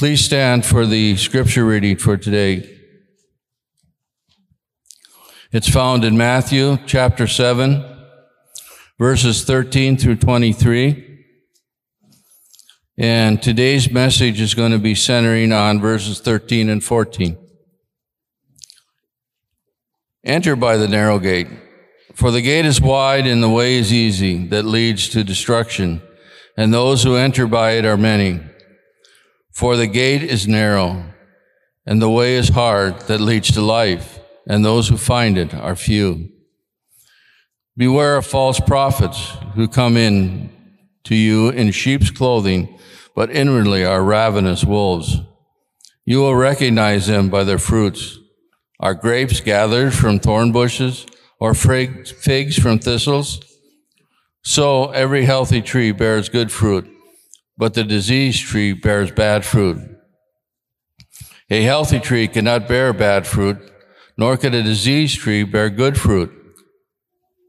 Please stand for the scripture reading for today. It's found in Matthew chapter 7, verses 13 through 23. And today's message is going to be centering on verses 13 and 14. Enter by the narrow gate, for the gate is wide and the way is easy that leads to destruction, and those who enter by it are many. For the gate is narrow, and the way is hard that leads to life and those who find it are few. Beware of false prophets who come in to you in sheep's clothing, but inwardly are ravenous wolves. You will recognize them by their fruits. Are grapes gathered from thorn bushes or figs from thistles? So every healthy tree bears good fruit, but the diseased tree bears bad fruit. A healthy tree cannot bear bad fruit, nor can a diseased tree bear good fruit.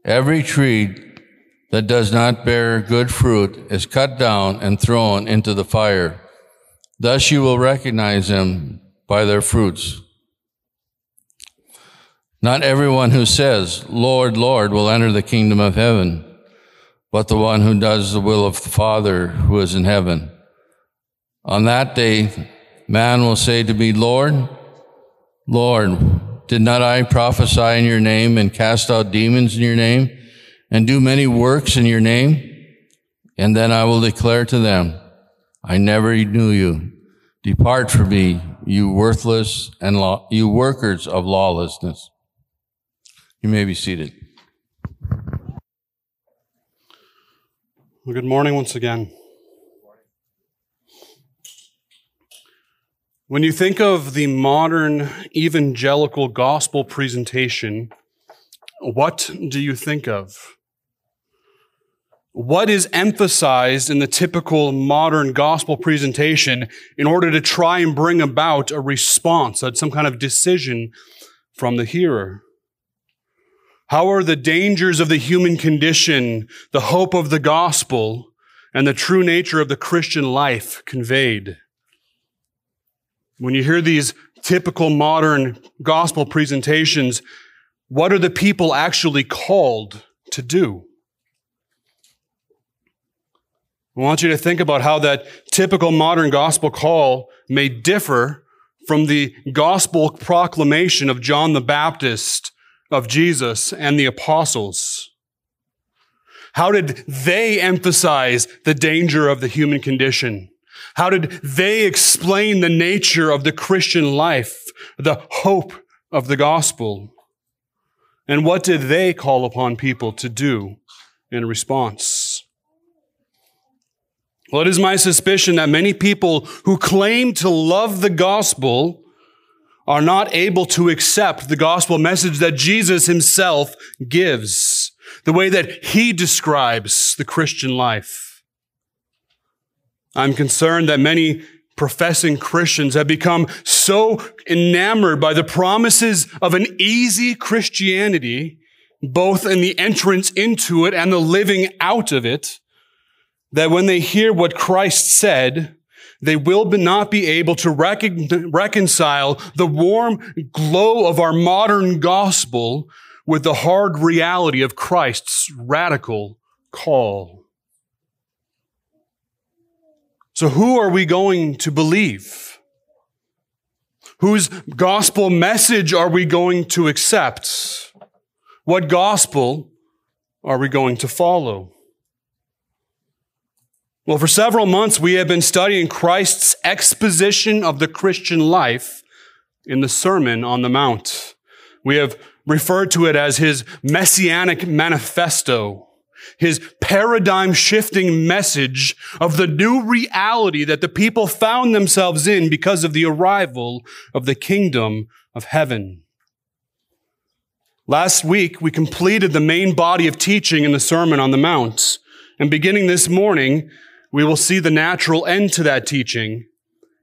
Every tree that does not bear good fruit is cut down and thrown into the fire. Thus you will recognize them by their fruits. Not everyone who says, Lord, Lord, will enter the kingdom of heaven, but the one who does the will of the Father who is in heaven. On that day, man will say to me, Lord, Lord, did not I prophesy in your name and cast out demons in your name and do many works in your name? And then I will declare to them, I never knew you. Depart from me, you worthless and law, you workers of lawlessness. You may be seated. Well, good morning once again. When you think of the modern evangelical gospel presentation, what do you think of? What is emphasized in the typical modern gospel presentation in order to try and bring about a response, some kind of decision from the hearer? How are the dangers of the human condition, the hope of the gospel, and the true nature of the Christian life conveyed? When you hear these typical modern gospel presentations, what are the people actually called to do? I want you to think about how that typical modern gospel call may differ from the gospel proclamation of John the Baptist, of Jesus, and the apostles. How did they emphasize the danger of the human condition? How did they explain the nature of the Christian life, the hope of the gospel? And what did they call upon people to do in response? Well, it is my suspicion that many people who claim to love the gospel are not able to accept the gospel message that Jesus himself gives, the way that he describes the Christian life. I'm concerned that many professing Christians have become so enamored by the promises of an easy Christianity, both in the entrance into it and the living out of it, that when they hear what Christ said, they will not be able to recon- reconcile the warm glow of our modern gospel with the hard reality of Christ's radical call. So who are we going to believe? Whose gospel message are we going to accept? What gospel are we going to follow? Well, for several months, we have been studying Christ's exposition of the Christian life in the Sermon on the Mount. We have referred to it as his messianic manifesto his paradigm shifting message of the new reality that the people found themselves in because of the arrival of the kingdom of heaven. Last week, we completed the main body of teaching in the Sermon on the Mount. And beginning this morning, we will see the natural end to that teaching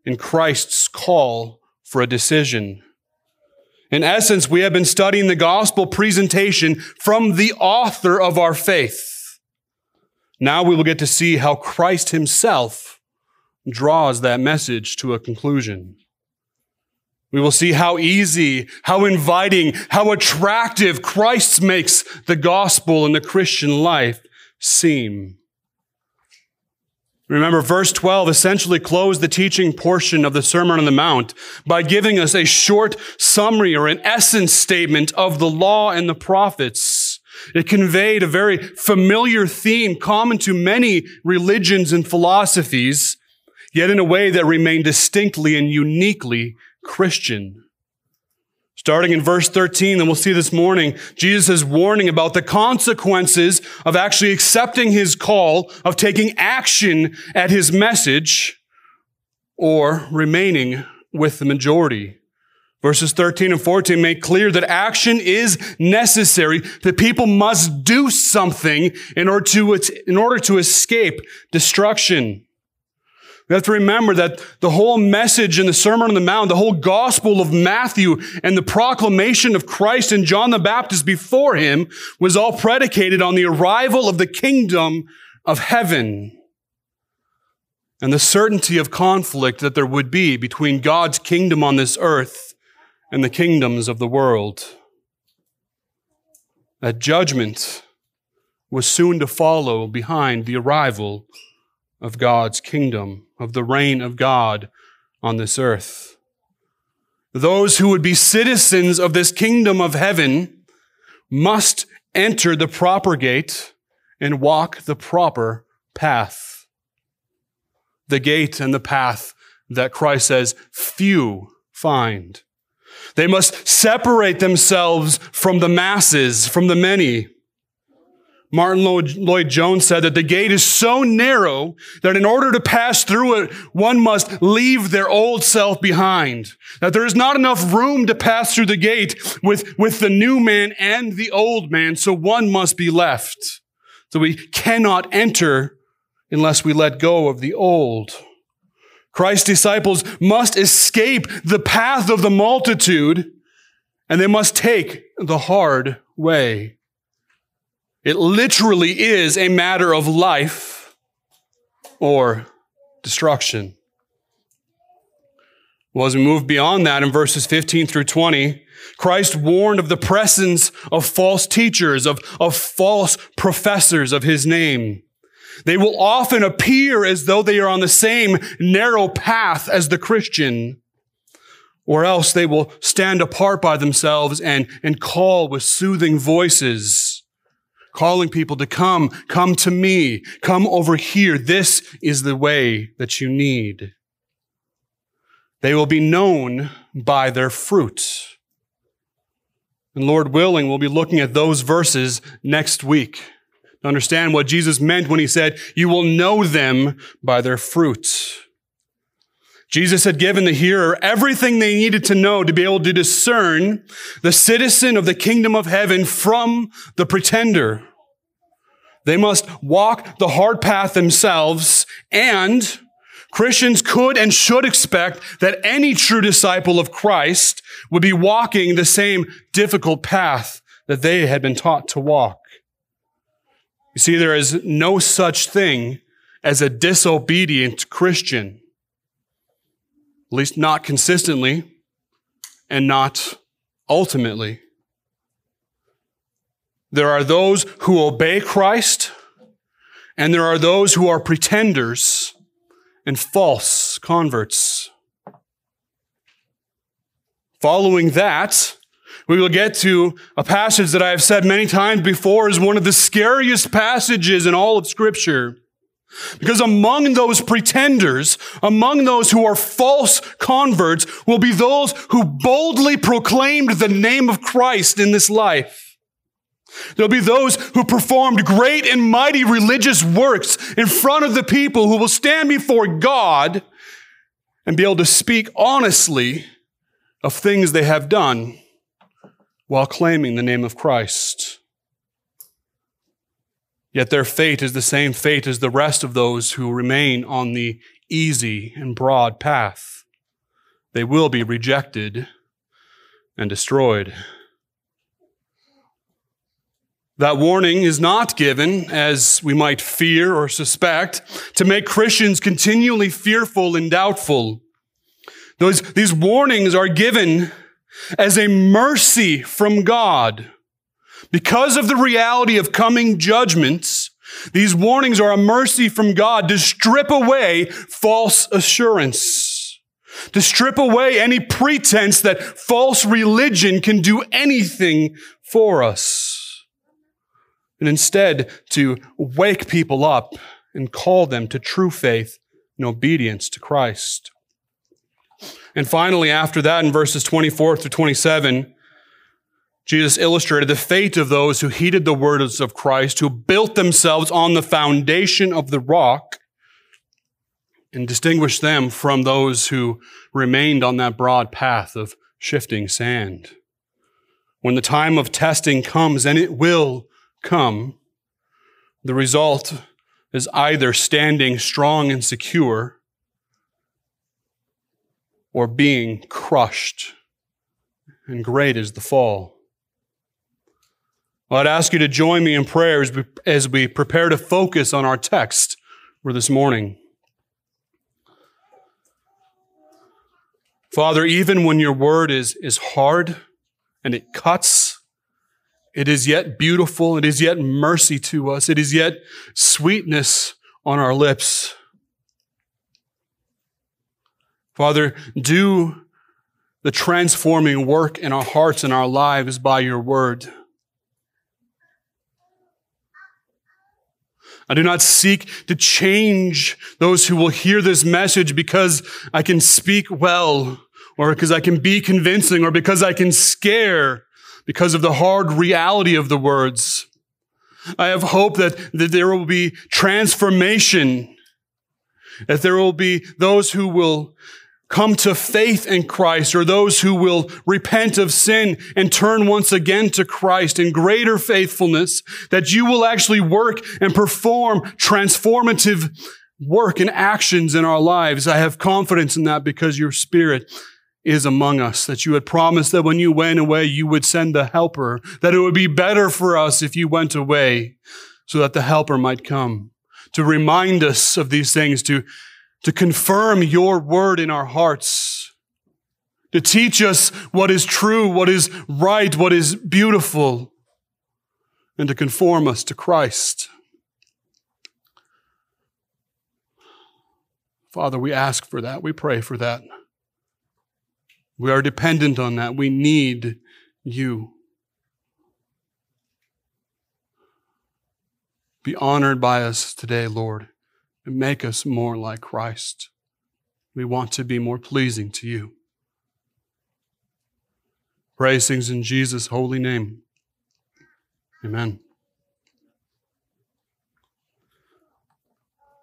in Christ's call for a decision. In essence, we have been studying the gospel presentation from the author of our faith. Now we will get to see how Christ himself draws that message to a conclusion. We will see how easy, how inviting, how attractive Christ makes the gospel and the Christian life seem. Remember, verse 12 essentially closed the teaching portion of the Sermon on the Mount by giving us a short summary or an essence statement of the law and the prophets. It conveyed a very familiar theme common to many religions and philosophies, yet in a way that remained distinctly and uniquely Christian. Starting in verse 13, and we'll see this morning, Jesus is warning about the consequences of actually accepting his call, of taking action at his message, or remaining with the majority. Verses 13 and 14 make clear that action is necessary, that people must do something in order to, in order to escape destruction. We have to remember that the whole message in the Sermon on the Mount, the whole gospel of Matthew and the proclamation of Christ and John the Baptist before him was all predicated on the arrival of the kingdom of heaven and the certainty of conflict that there would be between God's kingdom on this earth and the kingdoms of the world. That judgment was soon to follow behind the arrival of God's kingdom, of the reign of God on this earth. Those who would be citizens of this kingdom of heaven must enter the proper gate and walk the proper path. The gate and the path that Christ says few find. They must separate themselves from the masses, from the many. Martyn Lloyd Jones said that the gate is so narrow that in order to pass through it, one must leave their old self behind. That there is not enough room to pass through the gate with, with the new man and the old man, so one must be left. So we cannot enter unless we let go of the old. Christ's disciples must escape the path of the multitude and they must take the hard way. It literally is a matter of life or destruction. Well, as we move beyond that in verses 15 through 20, Christ warned of the presence of false teachers, of, of false professors of his name. They will often appear as though they are on the same narrow path as the Christian, or else they will stand apart by themselves and, and call with soothing voices calling people to come, come to me, come over here. This is the way that you need. They will be known by their fruit. And Lord willing, we'll be looking at those verses next week to understand what Jesus meant when he said, you will know them by their fruit. Jesus had given the hearer everything they needed to know to be able to discern the citizen of the kingdom of heaven from the pretender. They must walk the hard path themselves and Christians could and should expect that any true disciple of Christ would be walking the same difficult path that they had been taught to walk. You see, there is no such thing as a disobedient Christian at least not consistently and not ultimately. There are those who obey Christ, and there are those who are pretenders and false converts. Following that, we will get to a passage that I have said many times before is one of the scariest passages in all of Scripture. Because among those pretenders, among those who are false converts, will be those who boldly proclaimed the name of Christ in this life. There'll be those who performed great and mighty religious works in front of the people who will stand before God and be able to speak honestly of things they have done while claiming the name of Christ. Yet their fate is the same fate as the rest of those who remain on the easy and broad path. They will be rejected and destroyed. That warning is not given, as we might fear or suspect, to make Christians continually fearful and doubtful. Those, these warnings are given as a mercy from God. Because of the reality of coming judgments, these warnings are a mercy from God to strip away false assurance, to strip away any pretense that false religion can do anything for us, and instead to wake people up and call them to true faith and obedience to Christ. And finally, after that, in verses 24 through 27, Jesus illustrated the fate of those who heeded the words of Christ, who built themselves on the foundation of the rock, and distinguished them from those who remained on that broad path of shifting sand. When the time of testing comes, and it will come, the result is either standing strong and secure or being crushed. And great is the fall. Well, I'd ask you to join me in prayer as we, as we prepare to focus on our text for this morning. Father, even when your word is, is hard and it cuts, it is yet beautiful. It is yet mercy to us. It is yet sweetness on our lips. Father, do the transforming work in our hearts and our lives by your word. I do not seek to change those who will hear this message because I can speak well or because I can be convincing or because I can scare because of the hard reality of the words. I have hope that, that there will be transformation, that there will be those who will come to faith in Christ or those who will repent of sin and turn once again to Christ in greater faithfulness, that you will actually work and perform transformative work and actions in our lives. I have confidence in that because your spirit is among us, that you had promised that when you went away, you would send the helper, that it would be better for us if you went away so that the helper might come to remind us of these things, to to confirm your word in our hearts, to teach us what is true, what is right, what is beautiful, and to conform us to Christ. Father, we ask for that. We pray for that. We are dependent on that. We need you. Be honored by us today, Lord and make us more like Christ. We want to be more pleasing to you. Praise in Jesus' holy name. Amen.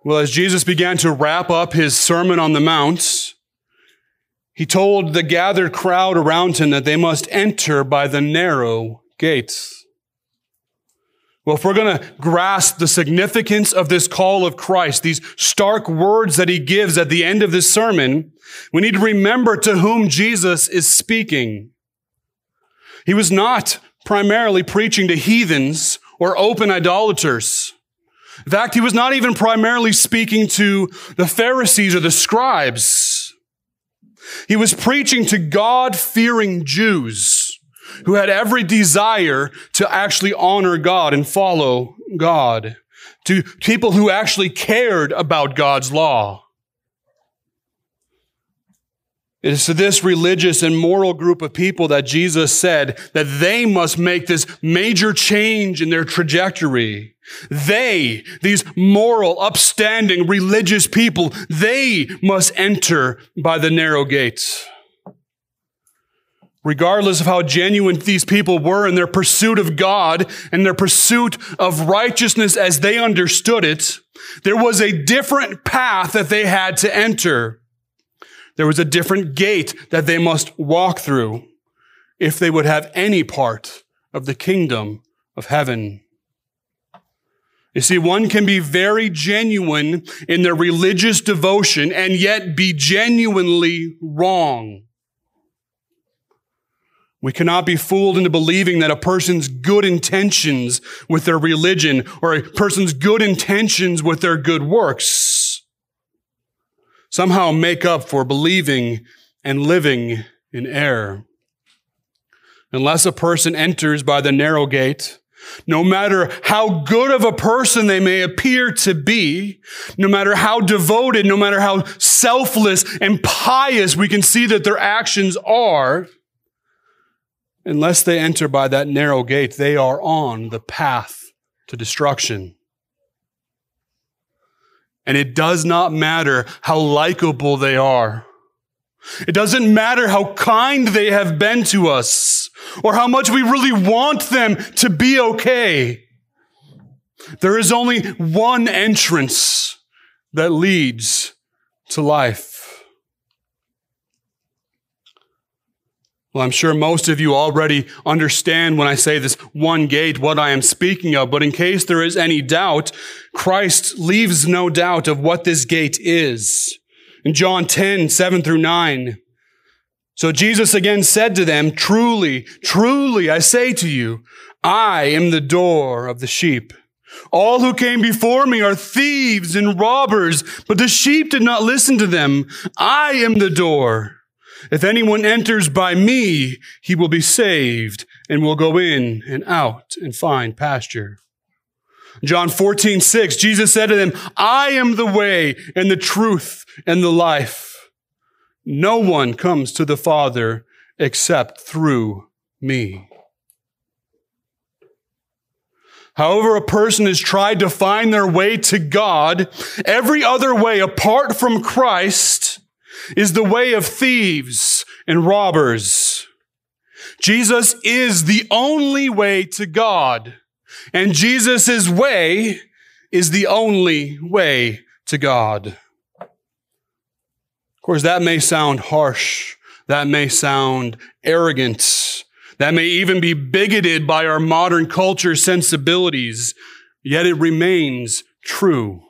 Well, as Jesus began to wrap up his Sermon on the Mount, he told the gathered crowd around him that they must enter by the narrow gates. Well, if we're going to grasp the significance of this call of Christ, these stark words that he gives at the end of this sermon, we need to remember to whom Jesus is speaking. He was not primarily preaching to heathens or open idolaters. In fact, he was not even primarily speaking to the Pharisees or the scribes. He was preaching to God-fearing Jews who had every desire to actually honor God and follow God, to people who actually cared about God's law. It is to this religious and moral group of people that Jesus said that they must make this major change in their trajectory. They, these moral, upstanding, religious people, they must enter by the narrow gates regardless of how genuine these people were in their pursuit of God and their pursuit of righteousness as they understood it, there was a different path that they had to enter. There was a different gate that they must walk through if they would have any part of the kingdom of heaven. You see, one can be very genuine in their religious devotion and yet be genuinely wrong. We cannot be fooled into believing that a person's good intentions with their religion or a person's good intentions with their good works somehow make up for believing and living in error. Unless a person enters by the narrow gate, no matter how good of a person they may appear to be, no matter how devoted, no matter how selfless and pious we can see that their actions are, unless they enter by that narrow gate, they are on the path to destruction. And it does not matter how likable they are. It doesn't matter how kind they have been to us or how much we really want them to be okay. There is only one entrance that leads to life. Well, I'm sure most of you already understand when I say this one gate what I am speaking of, but in case there is any doubt, Christ leaves no doubt of what this gate is. In John 10, 7 through 9. So Jesus again said to them, truly, truly, I say to you, I am the door of the sheep. All who came before me are thieves and robbers, but the sheep did not listen to them. I am the door. If anyone enters by me, he will be saved and will go in and out and find pasture. John 14, 6, Jesus said to them, I am the way and the truth and the life. No one comes to the Father except through me. However, a person has tried to find their way to God, every other way apart from Christ is the way of thieves and robbers. Jesus is the only way to God, and Jesus' way is the only way to God. Of course, that may sound harsh. That may sound arrogant. That may even be bigoted by our modern culture sensibilities, yet it remains true.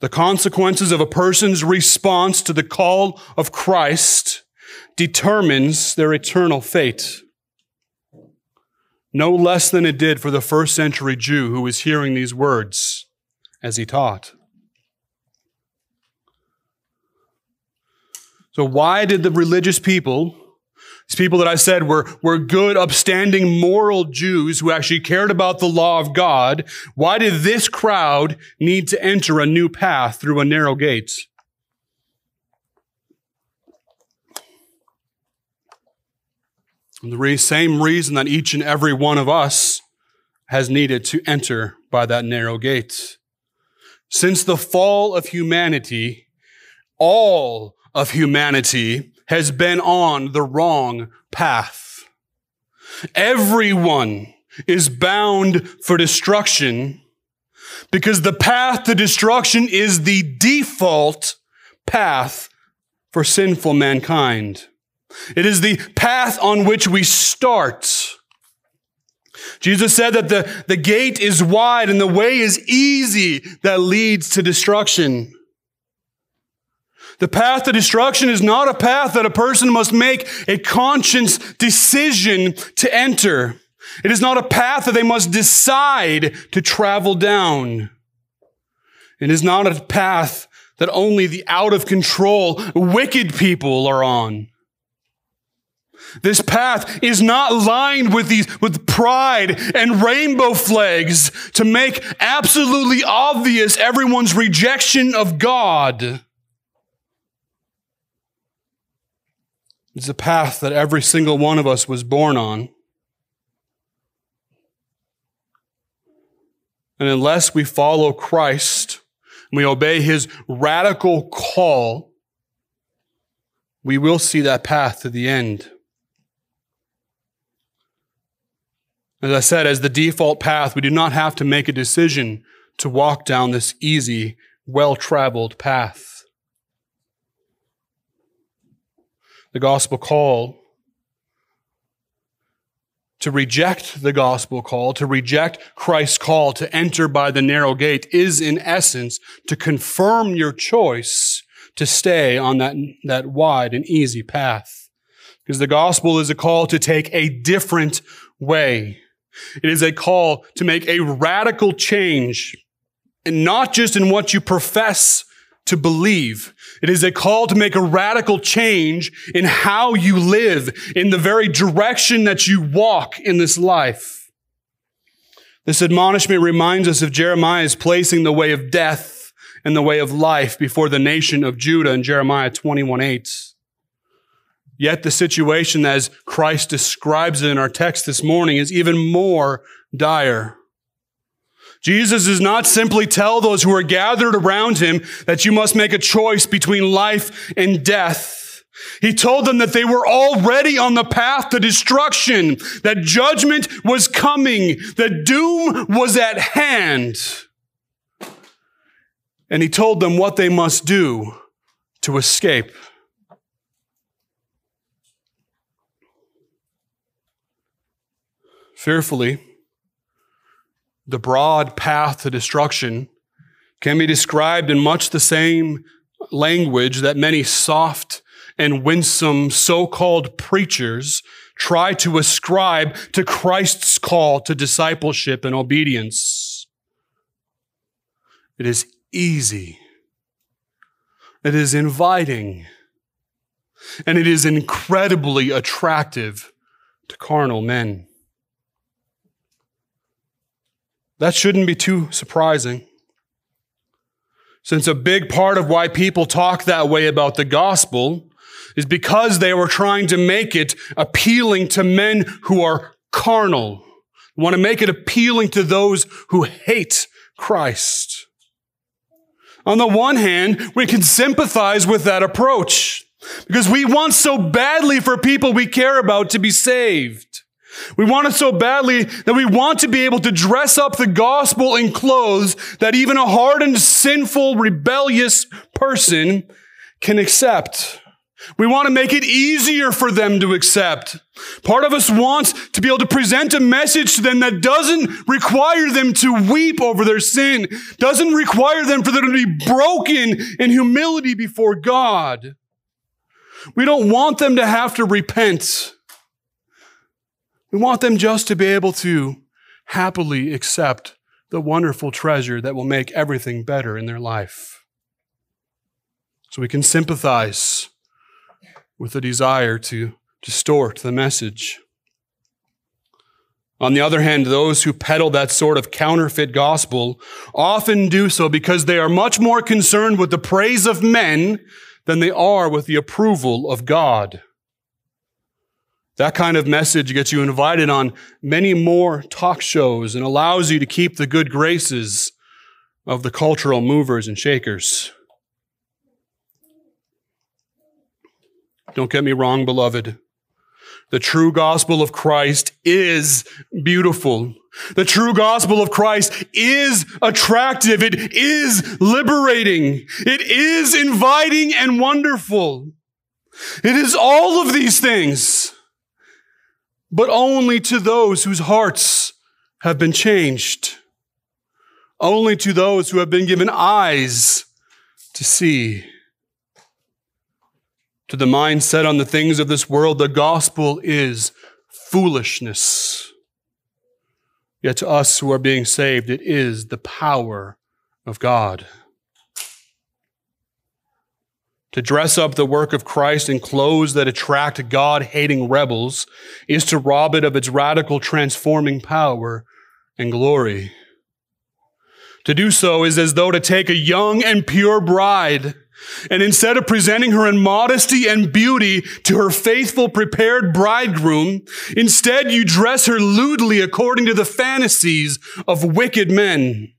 The consequences of a person's response to the call of Christ determines their eternal fate. No less than it did for the first century Jew who was hearing these words as he taught. So, why did the religious people these people that I said were, were good, upstanding, moral Jews who actually cared about the law of God. Why did this crowd need to enter a new path through a narrow gate? The same reason that each and every one of us has needed to enter by that narrow gate. Since the fall of humanity, all of humanity has been on the wrong path. Everyone is bound for destruction because the path to destruction is the default path for sinful mankind. It is the path on which we start. Jesus said that the, the gate is wide and the way is easy that leads to destruction. The path to destruction is not a path that a person must make a conscious decision to enter. It is not a path that they must decide to travel down. It is not a path that only the out of control, wicked people are on. This path is not lined with these, with pride and rainbow flags to make absolutely obvious everyone's rejection of God. It's a path that every single one of us was born on. And unless we follow Christ and we obey his radical call, we will see that path to the end. As I said, as the default path, we do not have to make a decision to walk down this easy, well traveled path. the gospel call, to reject the gospel call, to reject Christ's call to enter by the narrow gate is in essence to confirm your choice to stay on that, that wide and easy path. Because the gospel is a call to take a different way. It is a call to make a radical change, and not just in what you profess to believe. It is a call to make a radical change in how you live, in the very direction that you walk in this life. This admonishment reminds us of Jeremiah's placing the way of death and the way of life before the nation of Judah in Jeremiah 21 8. Yet the situation as Christ describes it in our text this morning is even more dire. Jesus does not simply tell those who are gathered around him that you must make a choice between life and death. He told them that they were already on the path to destruction, that judgment was coming, that doom was at hand. And he told them what they must do to escape. Fearfully, the broad path to destruction can be described in much the same language that many soft and winsome so-called preachers try to ascribe to Christ's call to discipleship and obedience. It is easy. It is inviting. And it is incredibly attractive to carnal men. That shouldn't be too surprising. Since a big part of why people talk that way about the gospel is because they were trying to make it appealing to men who are carnal, want to make it appealing to those who hate Christ. On the one hand, we can sympathize with that approach because we want so badly for people we care about to be saved. We want it so badly that we want to be able to dress up the gospel in clothes that even a hardened, sinful, rebellious person can accept. We want to make it easier for them to accept. Part of us wants to be able to present a message to them that doesn't require them to weep over their sin, doesn't require them for them to be broken in humility before God. We don't want them to have to repent. We want them just to be able to happily accept the wonderful treasure that will make everything better in their life. So we can sympathize with the desire to distort the message. On the other hand, those who peddle that sort of counterfeit gospel often do so because they are much more concerned with the praise of men than they are with the approval of God. That kind of message gets you invited on many more talk shows and allows you to keep the good graces of the cultural movers and shakers. Don't get me wrong, beloved. The true gospel of Christ is beautiful. The true gospel of Christ is attractive. It is liberating. It is inviting and wonderful. It is all of these things but only to those whose hearts have been changed. Only to those who have been given eyes to see. To the mind set on the things of this world, the gospel is foolishness. Yet to us who are being saved, it is the power of God. To dress up the work of Christ in clothes that attract God hating rebels is to rob it of its radical transforming power and glory. To do so is as though to take a young and pure bride and instead of presenting her in modesty and beauty to her faithful prepared bridegroom, instead you dress her lewdly according to the fantasies of wicked men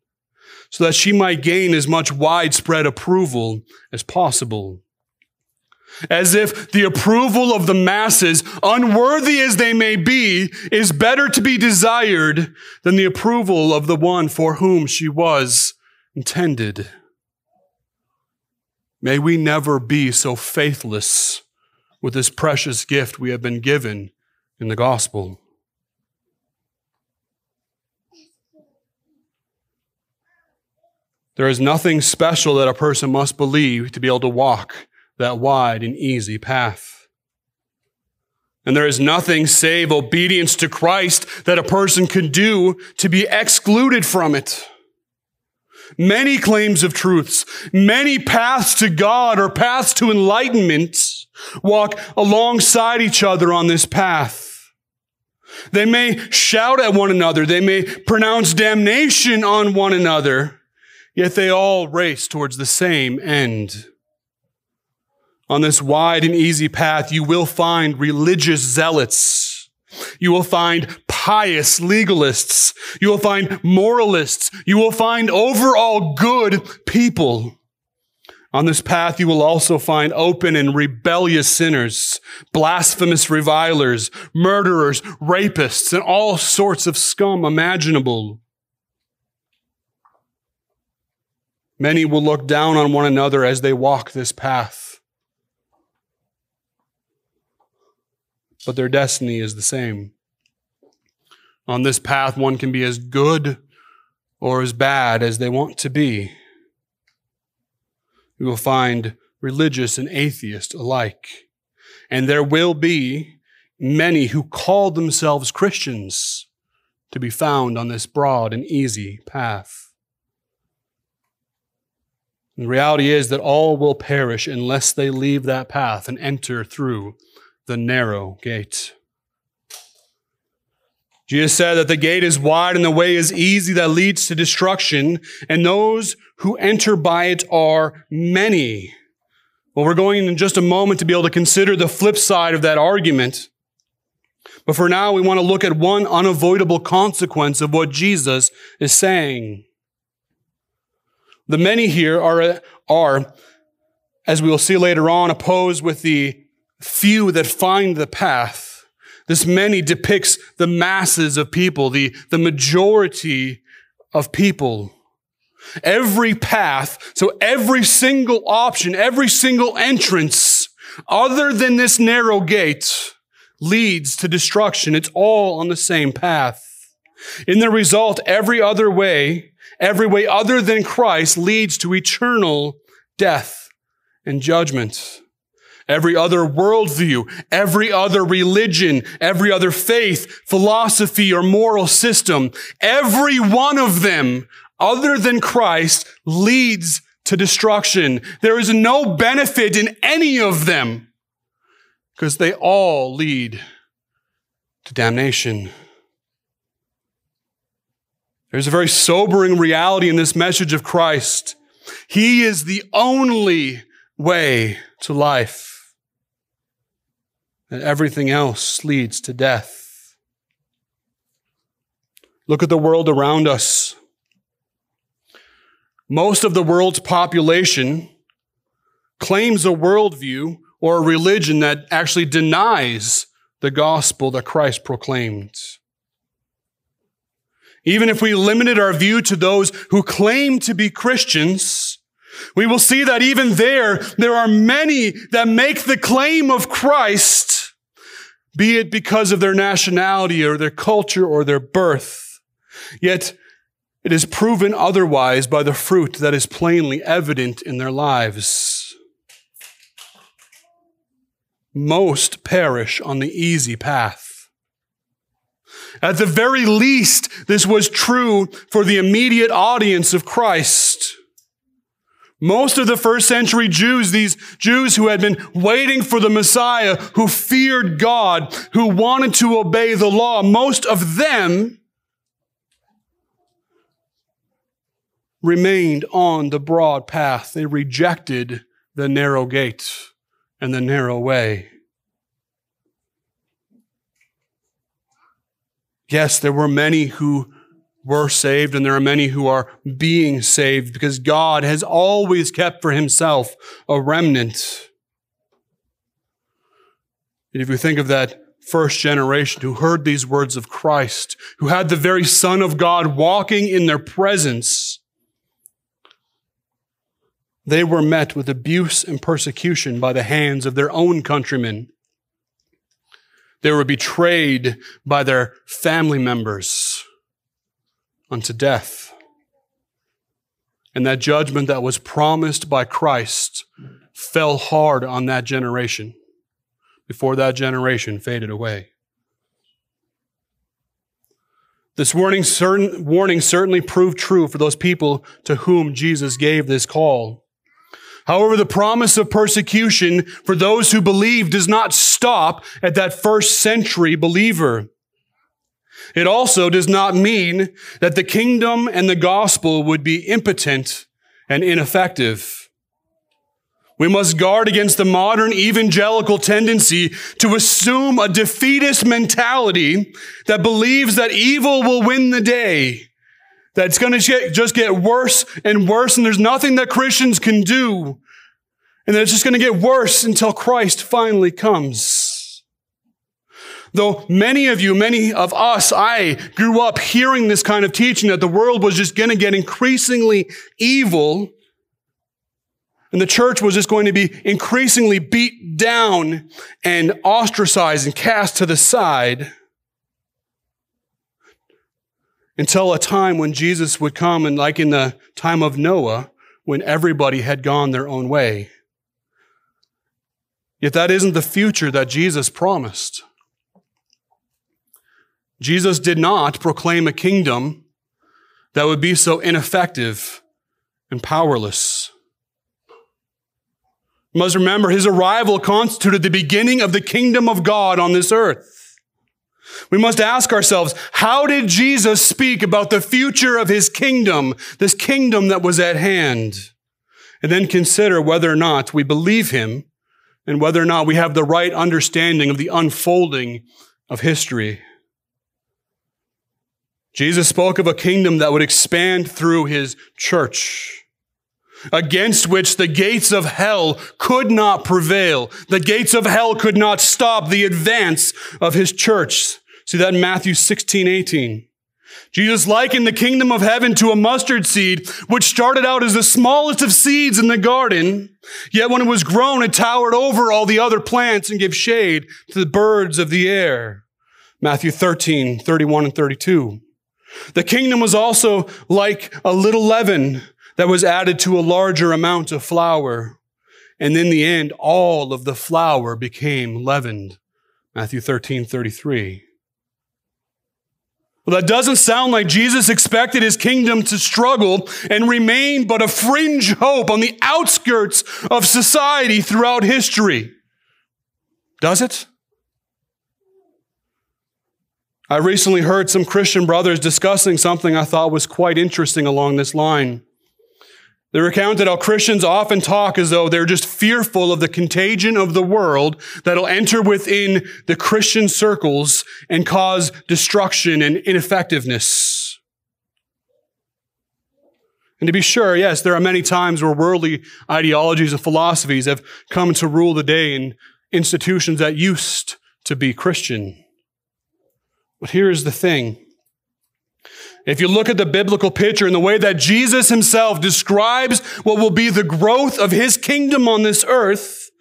so that she might gain as much widespread approval as possible. As if the approval of the masses, unworthy as they may be, is better to be desired than the approval of the one for whom she was intended. May we never be so faithless with this precious gift we have been given in the gospel. There is nothing special that a person must believe to be able to walk that wide and easy path. And there is nothing save obedience to Christ that a person can do to be excluded from it. Many claims of truths, many paths to God or paths to enlightenment walk alongside each other on this path. They may shout at one another. They may pronounce damnation on one another, yet they all race towards the same end. On this wide and easy path, you will find religious zealots. You will find pious legalists. You will find moralists. You will find overall good people. On this path, you will also find open and rebellious sinners, blasphemous revilers, murderers, rapists, and all sorts of scum imaginable. Many will look down on one another as they walk this path. But their destiny is the same. On this path, one can be as good or as bad as they want to be. You will find religious and atheist alike. And there will be many who call themselves Christians to be found on this broad and easy path. The reality is that all will perish unless they leave that path and enter through the narrow gate. Jesus said that the gate is wide and the way is easy that leads to destruction, and those who enter by it are many. Well, we're going in just a moment to be able to consider the flip side of that argument. But for now, we want to look at one unavoidable consequence of what Jesus is saying. The many here are, are, as we will see later on, opposed with the few that find the path. This many depicts the masses of people, the, the majority of people. Every path, so every single option, every single entrance, other than this narrow gate, leads to destruction. It's all on the same path. In the result, every other way, every way other than Christ leads to eternal death and judgment. Every other worldview, every other religion, every other faith, philosophy, or moral system, every one of them other than Christ leads to destruction. There is no benefit in any of them because they all lead to damnation. There's a very sobering reality in this message of Christ. He is the only way to life and everything else leads to death. Look at the world around us. Most of the world's population claims a worldview or a religion that actually denies the gospel that Christ proclaimed. Even if we limited our view to those who claim to be Christians, we will see that even there, there are many that make the claim of Christ be it because of their nationality or their culture or their birth. Yet it is proven otherwise by the fruit that is plainly evident in their lives. Most perish on the easy path. At the very least, this was true for the immediate audience of Christ. Most of the first century Jews, these Jews who had been waiting for the Messiah, who feared God, who wanted to obey the law, most of them remained on the broad path. They rejected the narrow gate and the narrow way. Yes, there were many who were saved, and there are many who are being saved because God has always kept for himself a remnant. And if you think of that first generation who heard these words of Christ, who had the very Son of God walking in their presence, they were met with abuse and persecution by the hands of their own countrymen. They were betrayed by their family members unto death. And that judgment that was promised by Christ fell hard on that generation before that generation faded away. This warning, certain, warning certainly proved true for those people to whom Jesus gave this call. However, the promise of persecution for those who believe does not stop at that first century believer. It also does not mean that the kingdom and the gospel would be impotent and ineffective. We must guard against the modern evangelical tendency to assume a defeatist mentality that believes that evil will win the day. That it's going to just get worse and worse and there's nothing that Christians can do. And that it's just going to get worse until Christ finally comes. Though many of you, many of us, I grew up hearing this kind of teaching that the world was just going to get increasingly evil and the church was just going to be increasingly beat down and ostracized and cast to the side until a time when Jesus would come and like in the time of Noah, when everybody had gone their own way. Yet that isn't the future that Jesus promised. Jesus did not proclaim a kingdom that would be so ineffective and powerless. You must remember his arrival constituted the beginning of the kingdom of God on this earth. We must ask ourselves, how did Jesus speak about the future of his kingdom, this kingdom that was at hand? And then consider whether or not we believe him and whether or not we have the right understanding of the unfolding of history. Jesus spoke of a kingdom that would expand through his church against which the gates of hell could not prevail. The gates of hell could not stop the advance of his church. See that in Matthew 16, 18. Jesus likened the kingdom of heaven to a mustard seed, which started out as the smallest of seeds in the garden. Yet when it was grown, it towered over all the other plants and gave shade to the birds of the air. Matthew 13, 31 and 32. The kingdom was also like a little leaven that was added to a larger amount of flour. And in the end, all of the flour became leavened. Matthew 13, 33. Well, that doesn't sound like Jesus expected his kingdom to struggle and remain but a fringe hope on the outskirts of society throughout history. Does it? I recently heard some Christian brothers discussing something I thought was quite interesting along this line. They recounted how Christians often talk as though they're just fearful of the contagion of the world that'll enter within the Christian circles and cause destruction and ineffectiveness. And to be sure, yes, there are many times where worldly ideologies and philosophies have come to rule the day in institutions that used to be Christian. But here's the thing. If you look at the biblical picture and the way that Jesus himself describes what will be the growth of his kingdom on this earth,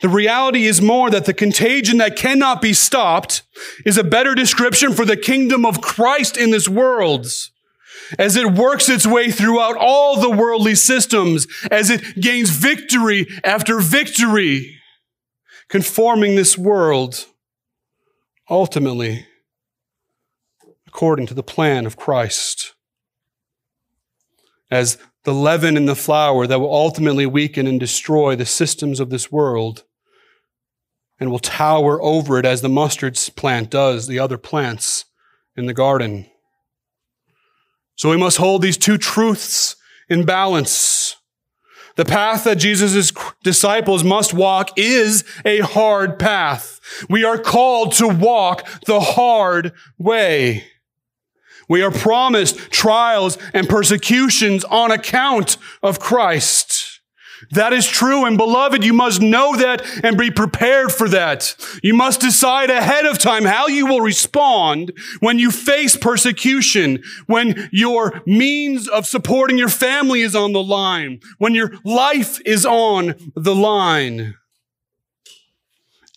the reality is more that the contagion that cannot be stopped is a better description for the kingdom of Christ in this world. As it works its way throughout all the worldly systems, as it gains victory after victory, conforming this world ultimately according to the plan of Christ. As the leaven in the flour that will ultimately weaken and destroy the systems of this world and will tower over it as the mustard plant does the other plants in the garden. So we must hold these two truths in balance. The path that Jesus' disciples must walk is a hard path. We are called to walk the hard way. We are promised trials and persecutions on account of Christ. That is true. And beloved, you must know that and be prepared for that. You must decide ahead of time how you will respond when you face persecution, when your means of supporting your family is on the line, when your life is on the line.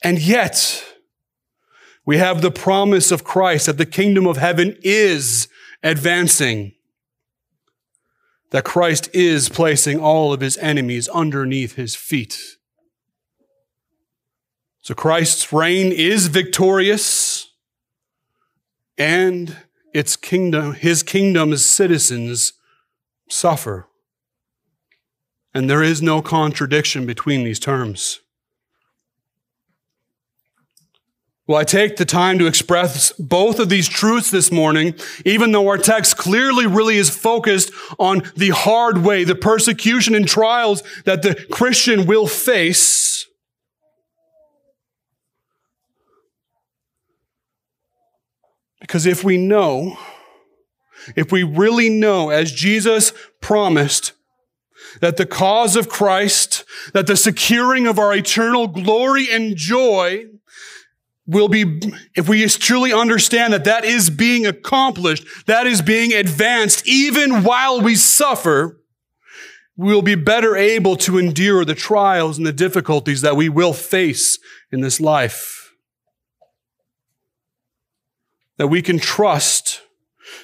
And yet, we have the promise of Christ that the kingdom of heaven is advancing. That Christ is placing all of his enemies underneath his feet. So Christ's reign is victorious and its kingdom, his kingdom's citizens suffer. And there is no contradiction between these terms. Well, I take the time to express both of these truths this morning, even though our text clearly really is focused on the hard way, the persecution and trials that the Christian will face. Because if we know, if we really know, as Jesus promised, that the cause of Christ, that the securing of our eternal glory and joy will be, if we truly understand that that is being accomplished, that is being advanced, even while we suffer, we'll be better able to endure the trials and the difficulties that we will face in this life. That we can trust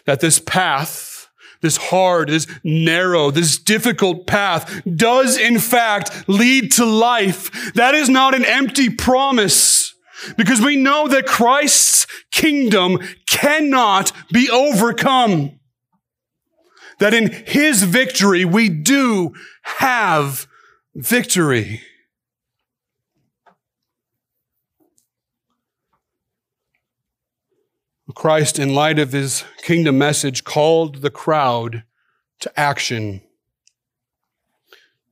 that this path this hard, this narrow, this difficult path does in fact lead to life. That is not an empty promise because we know that Christ's kingdom cannot be overcome. That in his victory, we do have victory. Christ, in light of his kingdom message, called the crowd to action.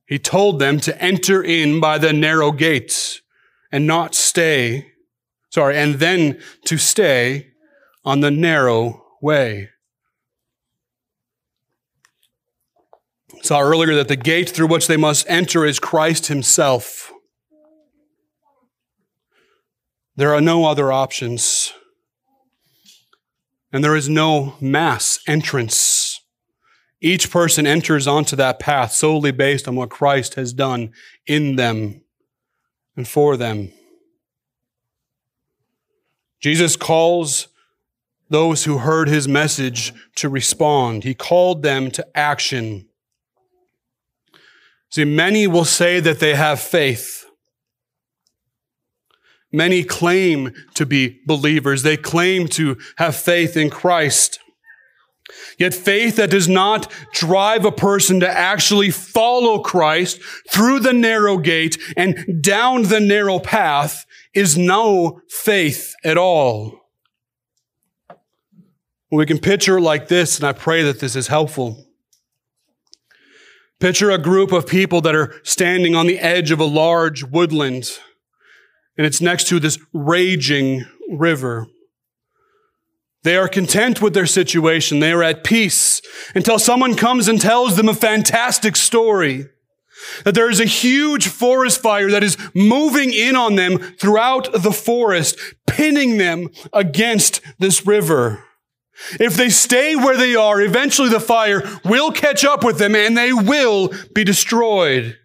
He told them to enter in by the narrow gates and not stay, sorry, and then to stay on the narrow way. Saw earlier that the gate through which they must enter is Christ himself. There are no other options and there is no mass entrance. Each person enters onto that path solely based on what Christ has done in them and for them. Jesus calls those who heard his message to respond. He called them to action. See, many will say that they have faith. Many claim to be believers. They claim to have faith in Christ. Yet faith that does not drive a person to actually follow Christ through the narrow gate and down the narrow path is no faith at all. We can picture it like this, and I pray that this is helpful. Picture a group of people that are standing on the edge of a large woodland and it's next to this raging river. They are content with their situation. They are at peace until someone comes and tells them a fantastic story. That there is a huge forest fire that is moving in on them throughout the forest, pinning them against this river. If they stay where they are, eventually the fire will catch up with them and they will be destroyed.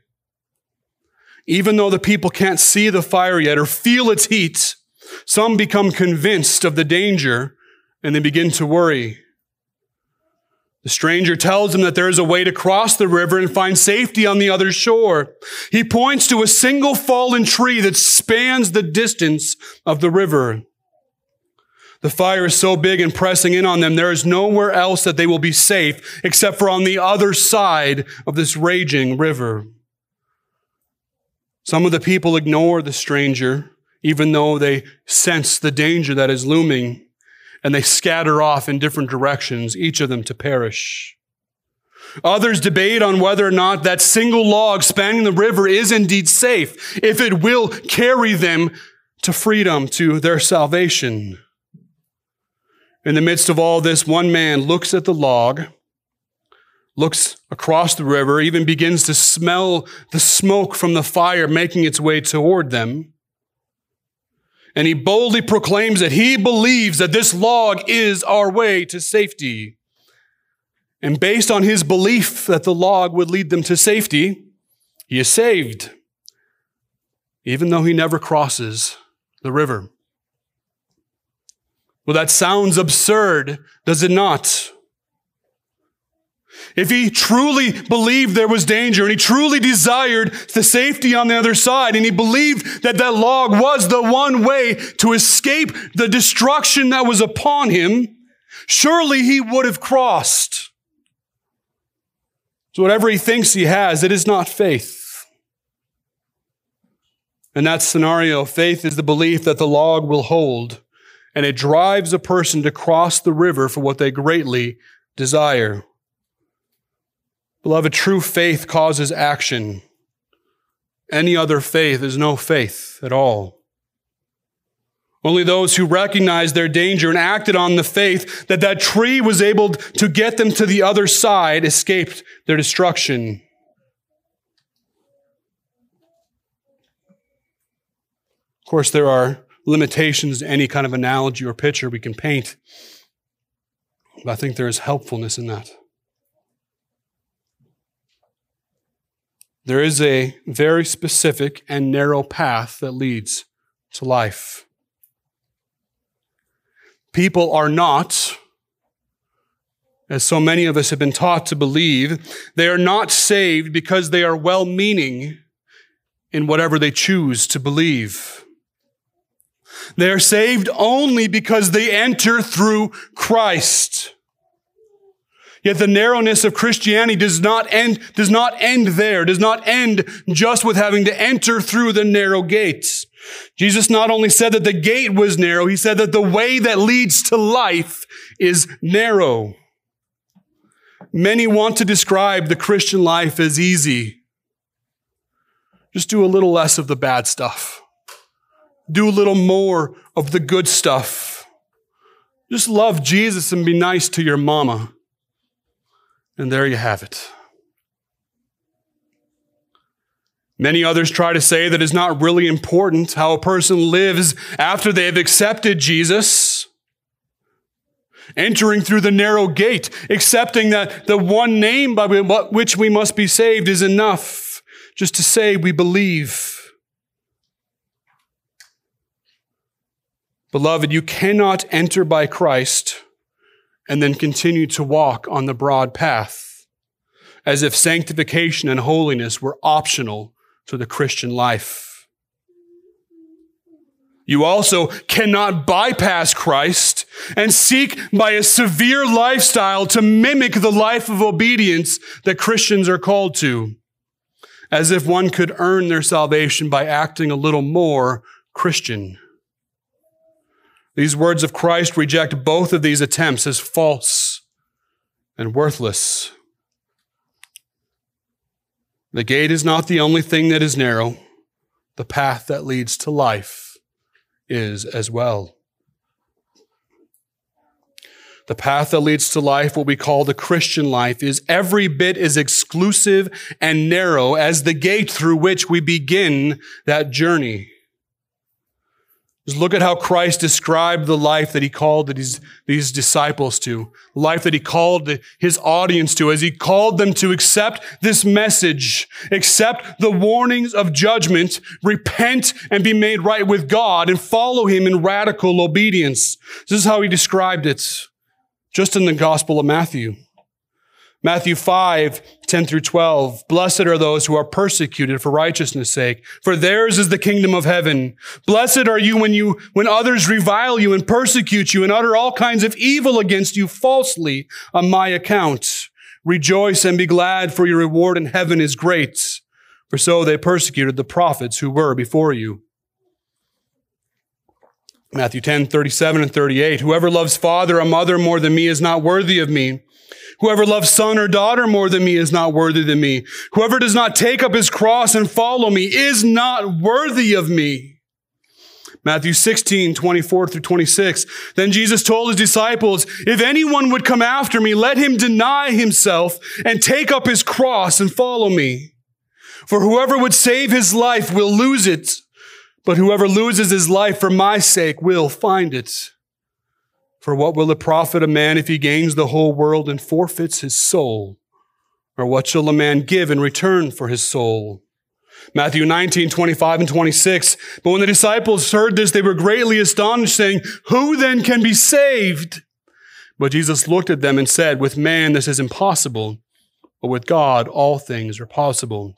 Even though the people can't see the fire yet or feel its heat, some become convinced of the danger and they begin to worry. The stranger tells them that there is a way to cross the river and find safety on the other shore. He points to a single fallen tree that spans the distance of the river. The fire is so big and pressing in on them, there is nowhere else that they will be safe except for on the other side of this raging river. Some of the people ignore the stranger, even though they sense the danger that is looming, and they scatter off in different directions, each of them to perish. Others debate on whether or not that single log spanning the river is indeed safe, if it will carry them to freedom, to their salvation. In the midst of all this, one man looks at the log looks across the river, even begins to smell the smoke from the fire making its way toward them. And he boldly proclaims that he believes that this log is our way to safety. And based on his belief that the log would lead them to safety, he is saved, even though he never crosses the river. Well, that sounds absurd, does it not? If he truly believed there was danger and he truly desired the safety on the other side and he believed that that log was the one way to escape the destruction that was upon him, surely he would have crossed. So whatever he thinks he has, it is not faith. In that scenario, faith is the belief that the log will hold, and it drives a person to cross the river for what they greatly desire. Beloved, true faith causes action. Any other faith is no faith at all. Only those who recognized their danger and acted on the faith that that tree was able to get them to the other side escaped their destruction. Of course, there are limitations to any kind of analogy or picture we can paint, but I think there is helpfulness in that. There is a very specific and narrow path that leads to life. People are not, as so many of us have been taught to believe, they are not saved because they are well meaning in whatever they choose to believe. They are saved only because they enter through Christ. Yet the narrowness of Christianity does not end, does not end there, does not end just with having to enter through the narrow gates. Jesus not only said that the gate was narrow, he said that the way that leads to life is narrow. Many want to describe the Christian life as easy. Just do a little less of the bad stuff. Do a little more of the good stuff. Just love Jesus and be nice to your mama. And there you have it. Many others try to say that it's not really important how a person lives after they have accepted Jesus. Entering through the narrow gate, accepting that the one name by which we must be saved is enough just to say we believe. Beloved, you cannot enter by Christ and then continue to walk on the broad path as if sanctification and holiness were optional to the Christian life. You also cannot bypass Christ and seek by a severe lifestyle to mimic the life of obedience that Christians are called to, as if one could earn their salvation by acting a little more Christian. These words of Christ reject both of these attempts as false and worthless. The gate is not the only thing that is narrow. The path that leads to life is as well. The path that leads to life, what we call the Christian life, is every bit as exclusive and narrow as the gate through which we begin that journey. Just look at how Christ described the life that he called these, these disciples to, life that he called his audience to, as he called them to accept this message, accept the warnings of judgment, repent and be made right with God, and follow him in radical obedience. This is how he described it, just in the Gospel of Matthew. Matthew 5, 10 through 12. Blessed are those who are persecuted for righteousness sake, for theirs is the kingdom of heaven. Blessed are you when you, when others revile you and persecute you and utter all kinds of evil against you falsely on my account. Rejoice and be glad for your reward in heaven is great. For so they persecuted the prophets who were before you. Matthew 10, 37 and 38. Whoever loves father or mother more than me is not worthy of me. Whoever loves son or daughter more than me is not worthy than me. Whoever does not take up his cross and follow me is not worthy of me. Matthew 16, 24 through 26. Then Jesus told his disciples, if anyone would come after me, let him deny himself and take up his cross and follow me. For whoever would save his life will lose it, but whoever loses his life for my sake will find it. For what will it profit a man if he gains the whole world and forfeits his soul? Or what shall a man give in return for his soul? Matthew 19, 25 and 26. But when the disciples heard this, they were greatly astonished, saying, Who then can be saved? But Jesus looked at them and said, With man this is impossible, but with God, all things are possible.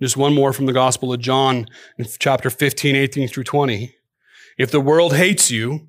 Just one more from the Gospel of John in chapter 15, 18 through 20. If the world hates you,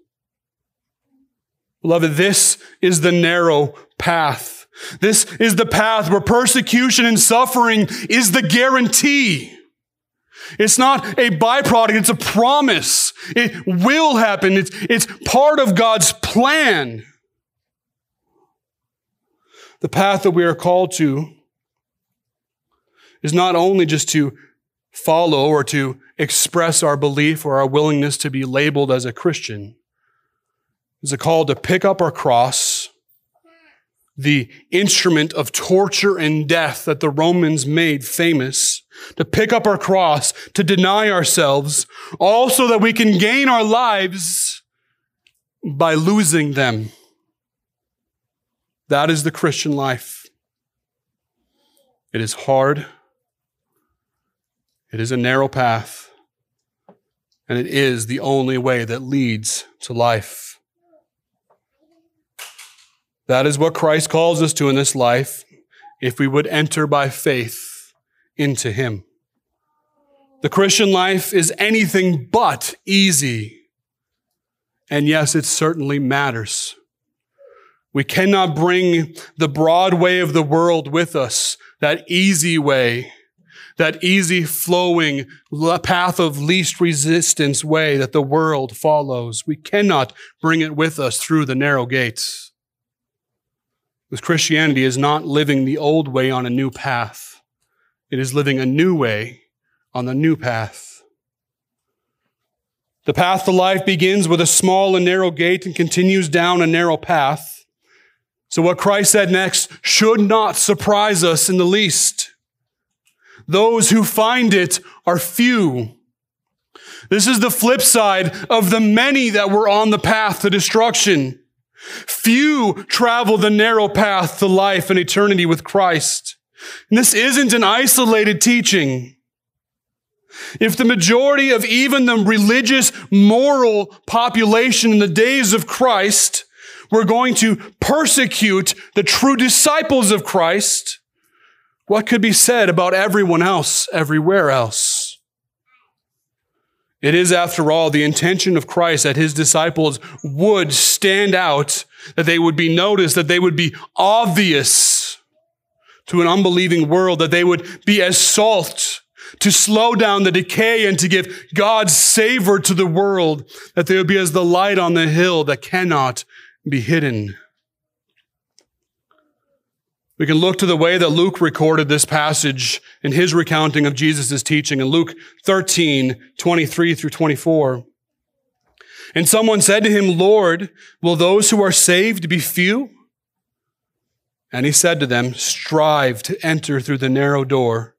Beloved, this is the narrow path. This is the path where persecution and suffering is the guarantee. It's not a byproduct, it's a promise. It will happen. It's, it's part of God's plan. The path that we are called to is not only just to follow or to express our belief or our willingness to be labeled as a Christian. It's a call to pick up our cross, the instrument of torture and death that the Romans made famous, to pick up our cross, to deny ourselves, all so that we can gain our lives by losing them. That is the Christian life. It is hard. It is a narrow path, and it is the only way that leads to life. That is what Christ calls us to in this life if we would enter by faith into Him. The Christian life is anything but easy. And yes, it certainly matters. We cannot bring the broad way of the world with us, that easy way that easy flowing path of least resistance way that the world follows. We cannot bring it with us through the narrow gates. Because Christianity is not living the old way on a new path. It is living a new way on the new path. The path to life begins with a small and narrow gate and continues down a narrow path. So what Christ said next should not surprise us in the least. Those who find it are few. This is the flip side of the many that were on the path to destruction. Few travel the narrow path to life and eternity with Christ. And this isn't an isolated teaching. If the majority of even the religious, moral population in the days of Christ were going to persecute the true disciples of Christ, what could be said about everyone else, everywhere else? It is, after all, the intention of Christ that his disciples would stand out, that they would be noticed, that they would be obvious to an unbelieving world, that they would be as salt to slow down the decay and to give God's savor to the world, that they would be as the light on the hill that cannot be hidden. We can look to the way that Luke recorded this passage in his recounting of Jesus' teaching in Luke 13, 23 through 24. And someone said to him, Lord, will those who are saved be few? And he said to them, strive to enter through the narrow door.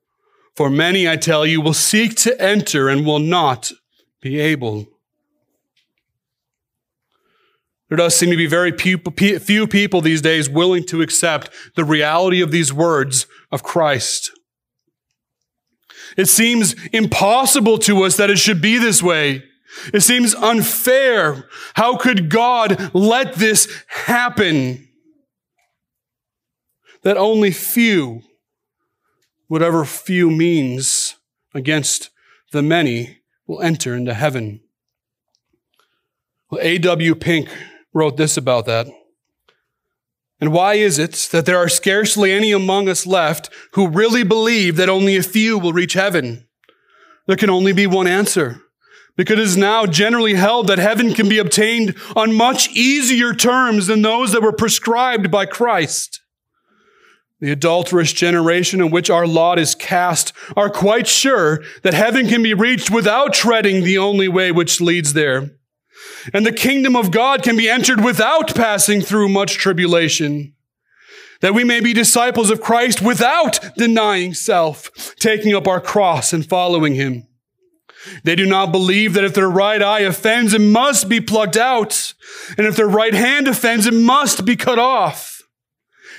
For many, I tell you, will seek to enter and will not be able. There does seem to be very few people these days willing to accept the reality of these words of Christ. It seems impossible to us that it should be this way. It seems unfair. How could God let this happen? That only few, whatever few means against the many, will enter into heaven. Well, A.W. Pink wrote this about that. And why is it that there are scarcely any among us left who really believe that only a few will reach heaven? There can only be one answer. Because it is now generally held that heaven can be obtained on much easier terms than those that were prescribed by Christ. The adulterous generation in which our lot is cast are quite sure that heaven can be reached without treading the only way which leads there. And the kingdom of God can be entered without passing through much tribulation. that we may be disciples of Christ without denying self, taking up our cross and following him. They do not believe that if their right eye offends, it must be plucked out. And if their right hand offends, it must be cut off.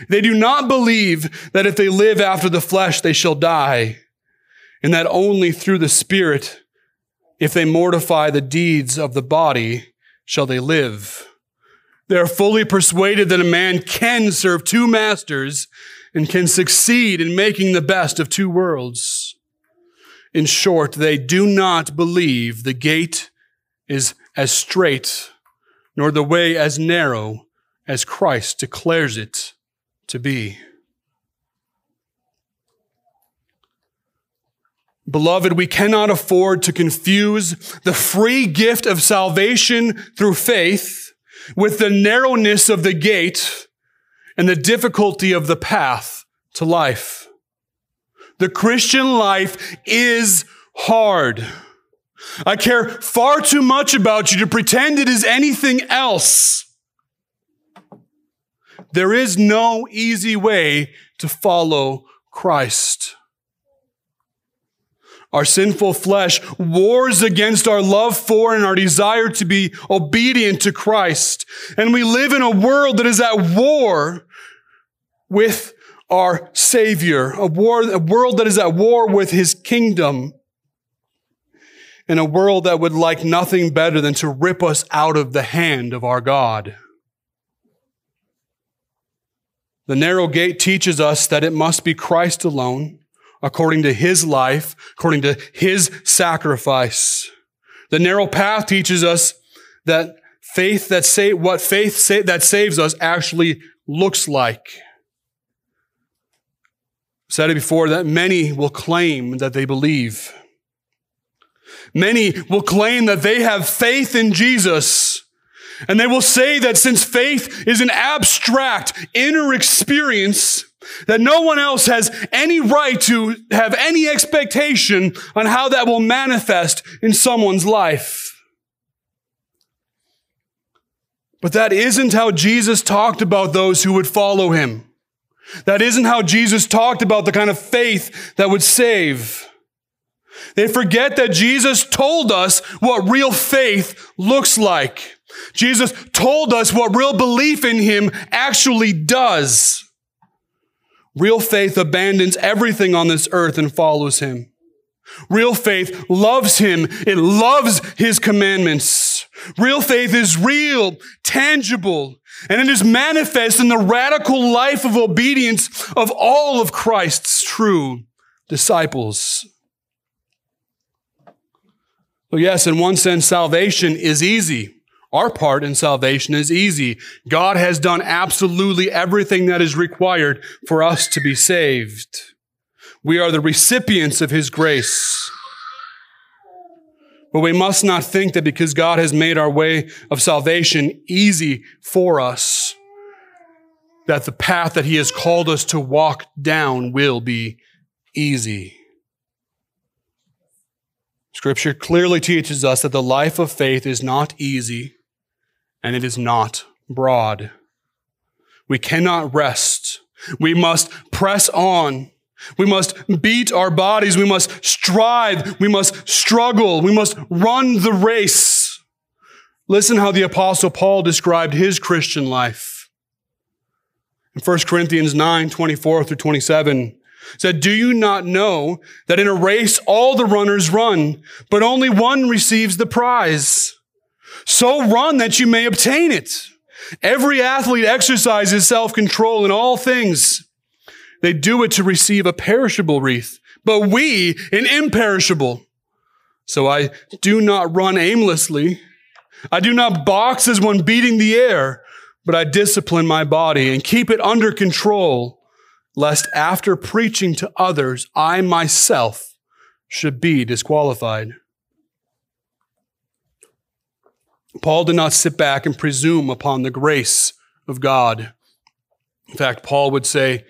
They do not believe that if they live after the flesh, they shall die. And that only through the Spirit, if they mortify the deeds of the body, shall they live. They are fully persuaded that a man can serve two masters and can succeed in making the best of two worlds. In short, they do not believe the gate is as strait, nor the way as narrow as Christ declares it to be. Beloved, we cannot afford to confuse the free gift of salvation through faith with the narrowness of the gate and the difficulty of the path to life. The Christian life is hard. I care far too much about you to pretend it is anything else. There is no easy way to follow Christ. Our sinful flesh wars against our love for and our desire to be obedient to Christ. And we live in a world that is at war with our Savior, a, war, a world that is at war with His kingdom, and a world that would like nothing better than to rip us out of the hand of our God. The narrow gate teaches us that it must be Christ alone according to his life, according to his sacrifice. The narrow path teaches us that faith that say what faith that saves us actually looks like. I've said it before that many will claim that they believe. Many will claim that they have faith in Jesus. And they will say that since faith is an abstract inner experience, that no one else has any right to have any expectation on how that will manifest in someone's life. But that isn't how Jesus talked about those who would follow him. That isn't how Jesus talked about the kind of faith that would save. They forget that Jesus told us what real faith looks like. Jesus told us what real belief in him actually does. Real faith abandons everything on this earth and follows him. Real faith loves him. It loves his commandments. Real faith is real, tangible, and it is manifest in the radical life of obedience of all of Christ's true disciples. So yes, in one sense, salvation is easy. Our part in salvation is easy. God has done absolutely everything that is required for us to be saved. We are the recipients of His grace. But we must not think that because God has made our way of salvation easy for us, that the path that He has called us to walk down will be easy. Scripture clearly teaches us that the life of faith is not easy and it is not broad. We cannot rest. We must press on. We must beat our bodies. We must strive. We must struggle. We must run the race. Listen how the apostle Paul described his Christian life. In 1 Corinthians 9, 24 through 27, said, Do you not know that in a race all the runners run, but only one receives the prize? So run that you may obtain it. Every athlete exercises self-control in all things. They do it to receive a perishable wreath, but we an imperishable. So I do not run aimlessly. I do not box as one beating the air, but I discipline my body and keep it under control, lest after preaching to others, I myself should be disqualified. Paul did not sit back and presume upon the grace of God. In fact, Paul would say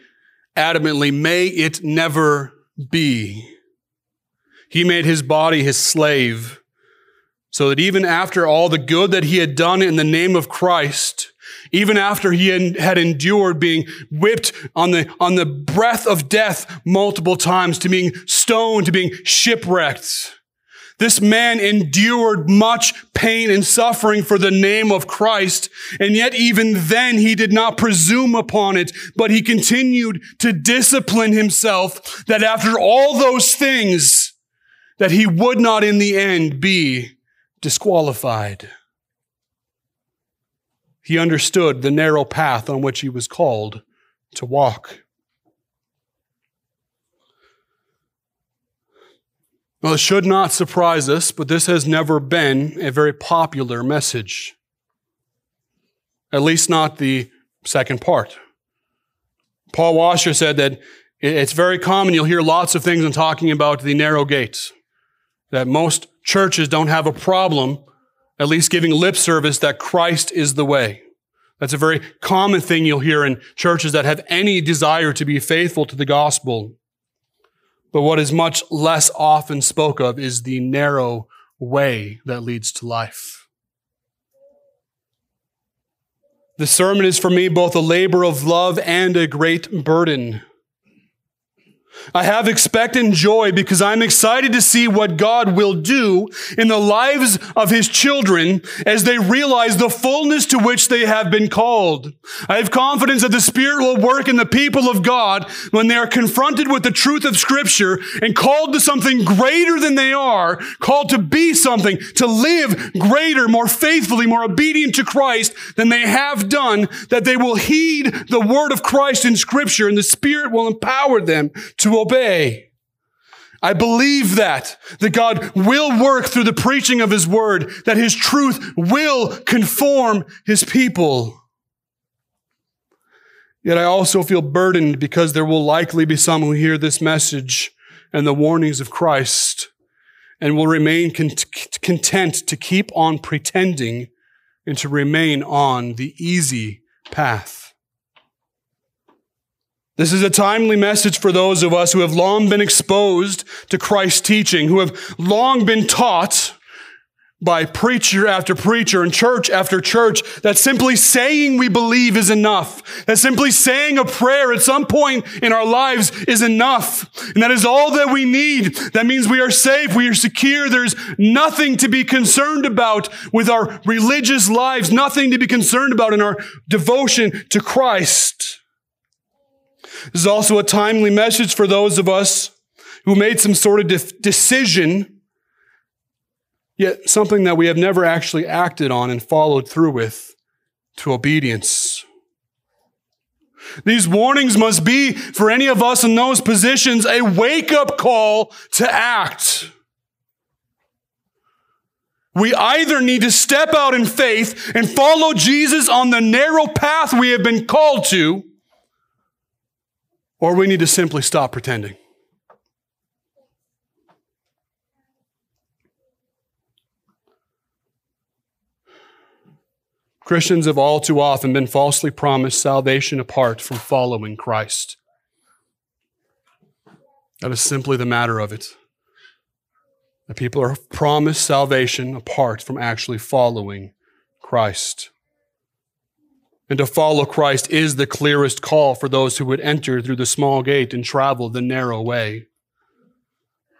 adamantly, may it never be. He made his body his slave so that even after all the good that he had done in the name of Christ, even after he had endured being whipped on the, on the breath of death multiple times, to being stoned, to being shipwrecked. This man endured much pain and suffering for the name of Christ. And yet even then he did not presume upon it, but he continued to discipline himself that after all those things, that he would not in the end be disqualified. He understood the narrow path on which he was called to walk. Well, it should not surprise us, but this has never been a very popular message. At least not the second part. Paul Washer said that it's very common, you'll hear lots of things in talking about the narrow gates, that most churches don't have a problem at least giving lip service that Christ is the way. That's a very common thing you'll hear in churches that have any desire to be faithful to the gospel. But what is much less often spoke of is the narrow way that leads to life. The sermon is for me both a labor of love and a great burden. I have expectant joy because I'm excited to see what God will do in the lives of his children as they realize the fullness to which they have been called. I have confidence that the Spirit will work in the people of God when they are confronted with the truth of Scripture and called to something greater than they are, called to be something, to live greater, more faithfully, more obedient to Christ than they have done, that they will heed the word of Christ in Scripture and the Spirit will empower them to obey. I believe that, that God will work through the preaching of His word, that His truth will conform His people. Yet I also feel burdened because there will likely be some who hear this message and the warnings of Christ and will remain content to keep on pretending and to remain on the easy path. This is a timely message for those of us who have long been exposed to Christ's teaching, who have long been taught by preacher after preacher and church after church that simply saying we believe is enough. That simply saying a prayer at some point in our lives is enough. And that is all that we need. That means we are safe. We are secure. There's nothing to be concerned about with our religious lives. Nothing to be concerned about in our devotion to Christ. This is also a timely message for those of us who made some sort of de- decision, yet something that we have never actually acted on and followed through with to obedience. These warnings must be, for any of us in those positions, a wake up call to act. We either need to step out in faith and follow Jesus on the narrow path we have been called to, or we need to simply stop pretending. Christians have all too often been falsely promised salvation apart from following Christ. That is simply the matter of it. The people are promised salvation apart from actually following Christ. And to follow Christ is the clearest call for those who would enter through the small gate and travel the narrow way.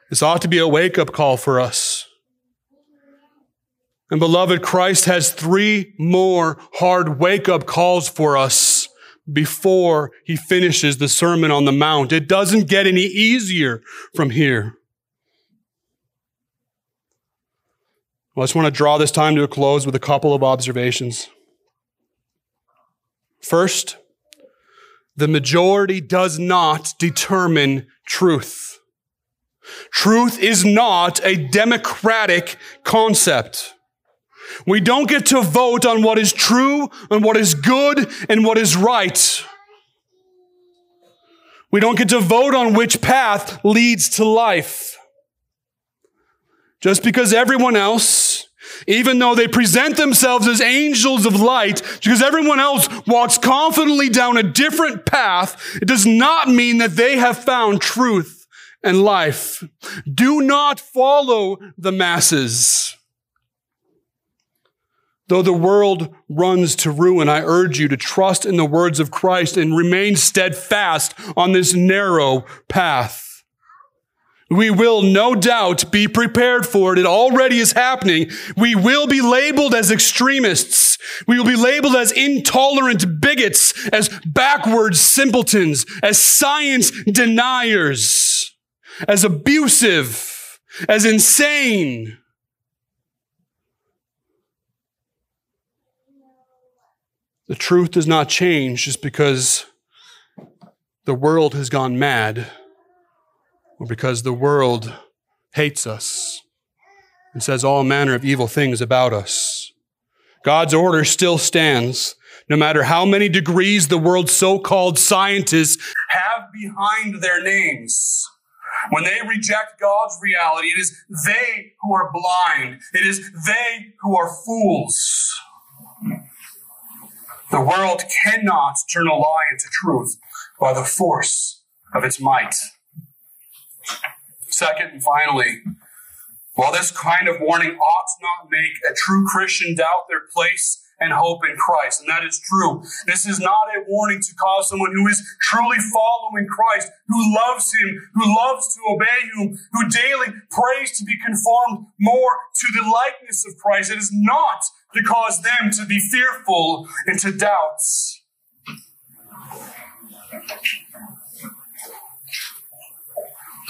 This ought to be a wake up call for us. And beloved, Christ has three more hard wake up calls for us before he finishes the Sermon on the Mount. It doesn't get any easier from here. Well, I just want to draw this time to a close with a couple of observations. First, the majority does not determine truth. Truth is not a democratic concept. We don't get to vote on what is true and what is good and what is right. We don't get to vote on which path leads to life. Just because everyone else even though they present themselves as angels of light, because everyone else walks confidently down a different path, it does not mean that they have found truth and life. Do not follow the masses. Though the world runs to ruin, I urge you to trust in the words of Christ and remain steadfast on this narrow path. We will no doubt be prepared for it. It already is happening. We will be labeled as extremists. We will be labeled as intolerant bigots, as backwards simpletons, as science deniers, as abusive, as insane. The truth does not change just because the world has gone mad or because the world hates us and says all manner of evil things about us. God's order still stands, no matter how many degrees the world's so-called scientists have behind their names. When they reject God's reality, it is they who are blind. It is they who are fools. The world cannot turn a lie into truth by the force of its might. Second and finally, while this kind of warning ought not make a true Christian doubt their place and hope in Christ, and that is true, this is not a warning to cause someone who is truly following Christ, who loves Him, who loves to obey Him, who daily prays to be conformed more to the likeness of Christ. It is not to cause them to be fearful and to doubt.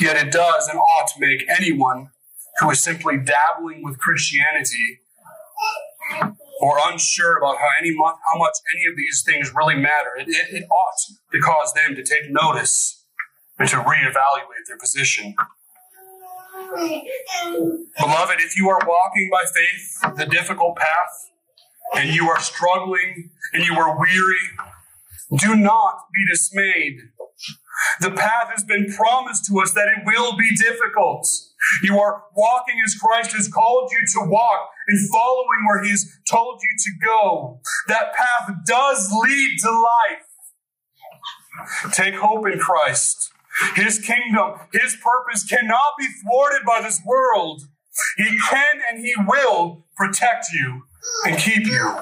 Yet it does and ought to make anyone who is simply dabbling with Christianity or unsure about how any how much any of these things really matter, it, it, it ought to cause them to take notice and to reevaluate their position. Beloved, if you are walking by faith the difficult path, and you are struggling and you are weary, do not be dismayed. The path has been promised to us that it will be difficult. You are walking as Christ has called you to walk and following where He has told you to go. That path does lead to life. Take hope in Christ. His kingdom, His purpose cannot be thwarted by this world. He can and He will protect you and keep you.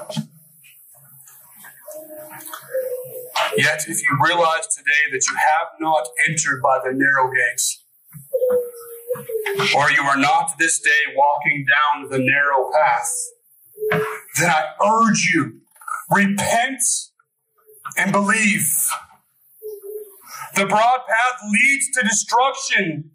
Yet, if you realize today that you have not entered by the narrow gates, or you are not this day walking down the narrow path, then I urge you, repent and believe. The broad path leads to destruction.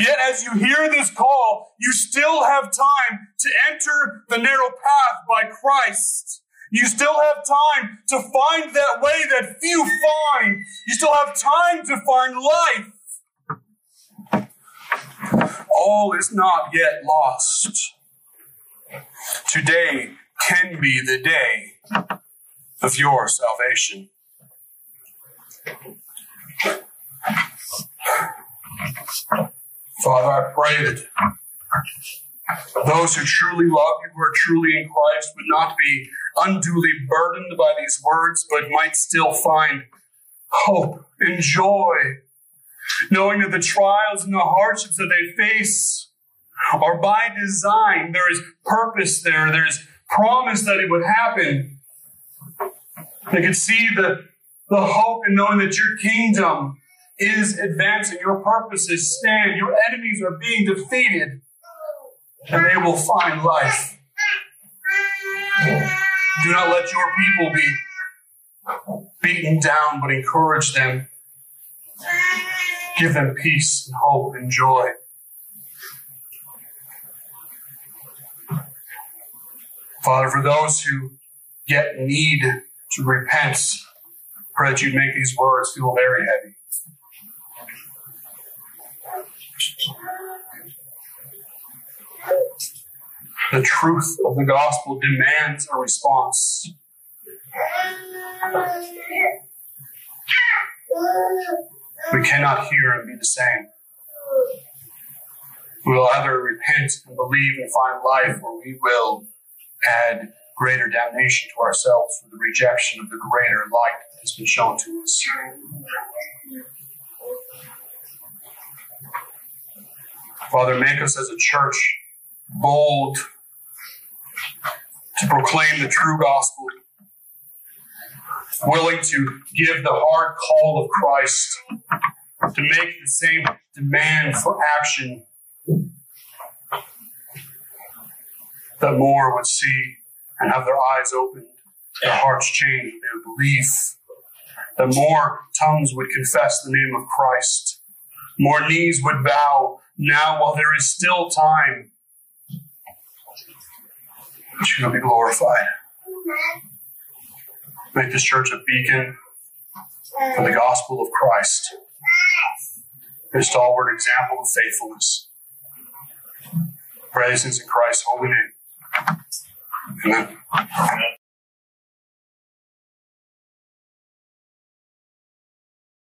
Yet as you hear this call, you still have time to enter the narrow path by Christ. You still have time to find that way that few find. You still have time to find life. All is not yet lost. Today can be the day of your salvation. Father, I pray that those who truly love you, who are truly in Christ, would not be unduly burdened by these words, but might still find hope and joy, knowing that the trials and the hardships that they face are by design. There is purpose there. There is promise that it would happen. They could see the, the hope in knowing that your kingdom is advancing. Your purposes stand. Your enemies are being defeated. And they will find life. Do not let your people be beaten down, but encourage them. Give them peace and hope and joy. Father, for those who yet need to repent, pray that you make these words feel very heavy. The truth of the gospel demands a response. We cannot hear and be the same. We will either repent and believe and find life, or we will add greater damnation to ourselves for the rejection of the greater light that has been shown to us. Father, make us as a church bold to proclaim the true gospel, willing to give the hard call of Christ, to make the same demand for action, that more would see and have their eyes opened, their hearts changed, their belief, that more tongues would confess the name of Christ, more knees would bow now while there is still time. She will be glorified. Make this church a beacon for the gospel of Christ, a stalwart example of faithfulness. Praise is in Christ's holy name. Amen.